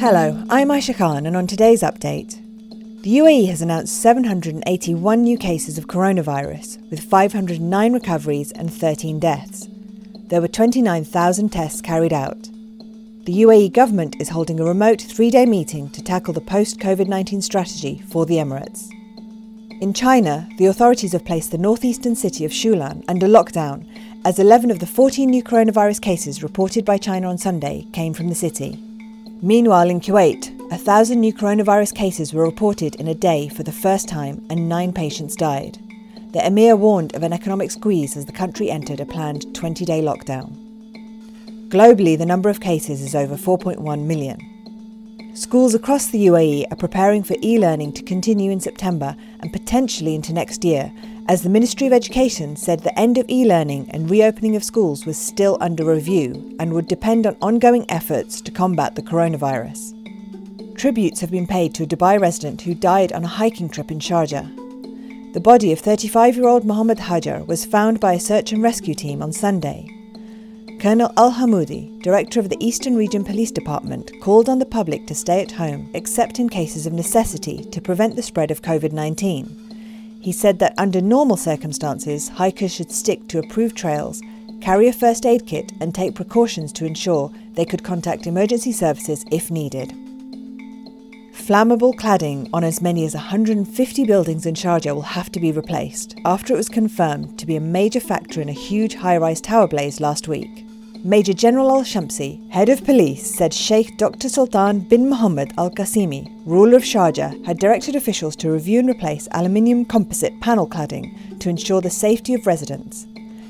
Hello, I'm Aisha Khan, and on today's update, the UAE has announced 781 new cases of coronavirus, with 509 recoveries and 13 deaths. There were 29,000 tests carried out. The UAE government is holding a remote three day meeting to tackle the post COVID 19 strategy for the Emirates. In China, the authorities have placed the northeastern city of Shulan under lockdown as 11 of the 14 new coronavirus cases reported by China on Sunday came from the city. Meanwhile, in Kuwait, a thousand new coronavirus cases were reported in a day for the first time and nine patients died. The emir warned of an economic squeeze as the country entered a planned 20 day lockdown. Globally, the number of cases is over 4.1 million. Schools across the UAE are preparing for e learning to continue in September and potentially into next year, as the Ministry of Education said the end of e learning and reopening of schools was still under review and would depend on ongoing efforts to combat the coronavirus. Tributes have been paid to a Dubai resident who died on a hiking trip in Sharjah. The body of 35 year old Mohammed Hajar was found by a search and rescue team on Sunday. Colonel Al Hamoudi, director of the Eastern Region Police Department, called on the public to stay at home except in cases of necessity to prevent the spread of COVID 19. He said that under normal circumstances, hikers should stick to approved trails, carry a first aid kit, and take precautions to ensure they could contact emergency services if needed. Flammable cladding on as many as 150 buildings in Sharjah will have to be replaced after it was confirmed to be a major factor in a huge high rise tower blaze last week. Major General Al Shamsi, head of police, said Sheikh Dr. Sultan bin Mohammed Al Qasimi, ruler of Sharjah, had directed officials to review and replace aluminium composite panel cladding to ensure the safety of residents.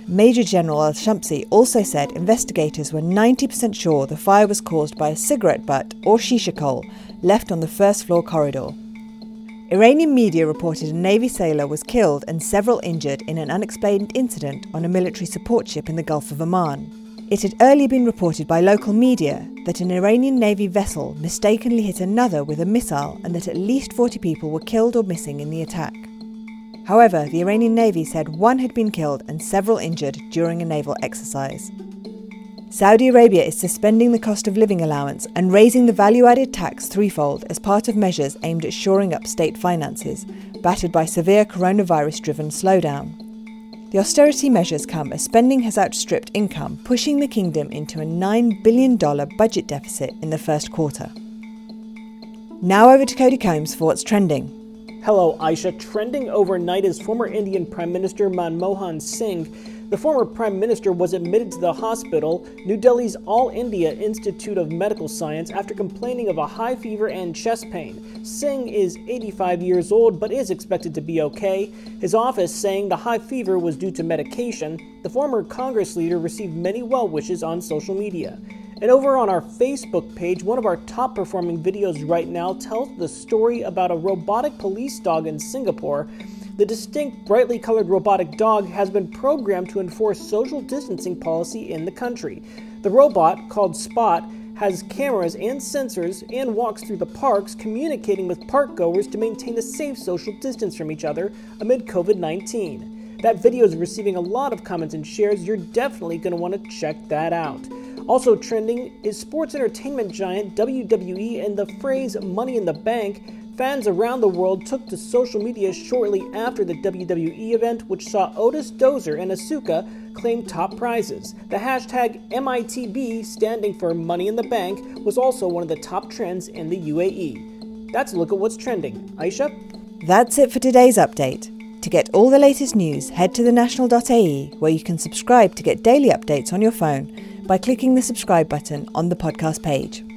Major General Al Shamsi also said investigators were 90% sure the fire was caused by a cigarette butt or shisha coal left on the first floor corridor. Iranian media reported a Navy sailor was killed and several injured in an unexplained incident on a military support ship in the Gulf of Oman. It had earlier been reported by local media that an Iranian Navy vessel mistakenly hit another with a missile and that at least 40 people were killed or missing in the attack. However, the Iranian Navy said one had been killed and several injured during a naval exercise. Saudi Arabia is suspending the cost of living allowance and raising the value added tax threefold as part of measures aimed at shoring up state finances, battered by severe coronavirus driven slowdown. The austerity measures come as spending has outstripped income, pushing the kingdom into a $9 billion budget deficit in the first quarter. Now over to Cody Combs for what's trending. Hello, Aisha. Trending overnight is former Indian Prime Minister Manmohan Singh the former Prime Minister was admitted to the hospital, New Delhi's All India Institute of Medical Science, after complaining of a high fever and chest pain. Singh is 85 years old but is expected to be okay. His office saying the high fever was due to medication. The former Congress leader received many well wishes on social media. And over on our Facebook page, one of our top performing videos right now tells the story about a robotic police dog in Singapore the distinct, brightly colored robotic dog has been programmed to enforce social distancing policy in the country. The robot, called Spot, has cameras and sensors and walks through the parks, communicating with park goers to maintain a safe social distance from each other amid COVID 19. That video is receiving a lot of comments and shares. You're definitely going to want to check that out. Also trending is sports entertainment giant WWE and the phrase money in the bank Fans around the world took to social media shortly after the WWE event, which saw Otis Dozer and Asuka claim top prizes. The hashtag MITB, standing for Money in the Bank, was also one of the top trends in the UAE. That's a look at what's trending. Aisha? That's it for today's update. To get all the latest news, head to thenational.ae, where you can subscribe to get daily updates on your phone by clicking the subscribe button on the podcast page.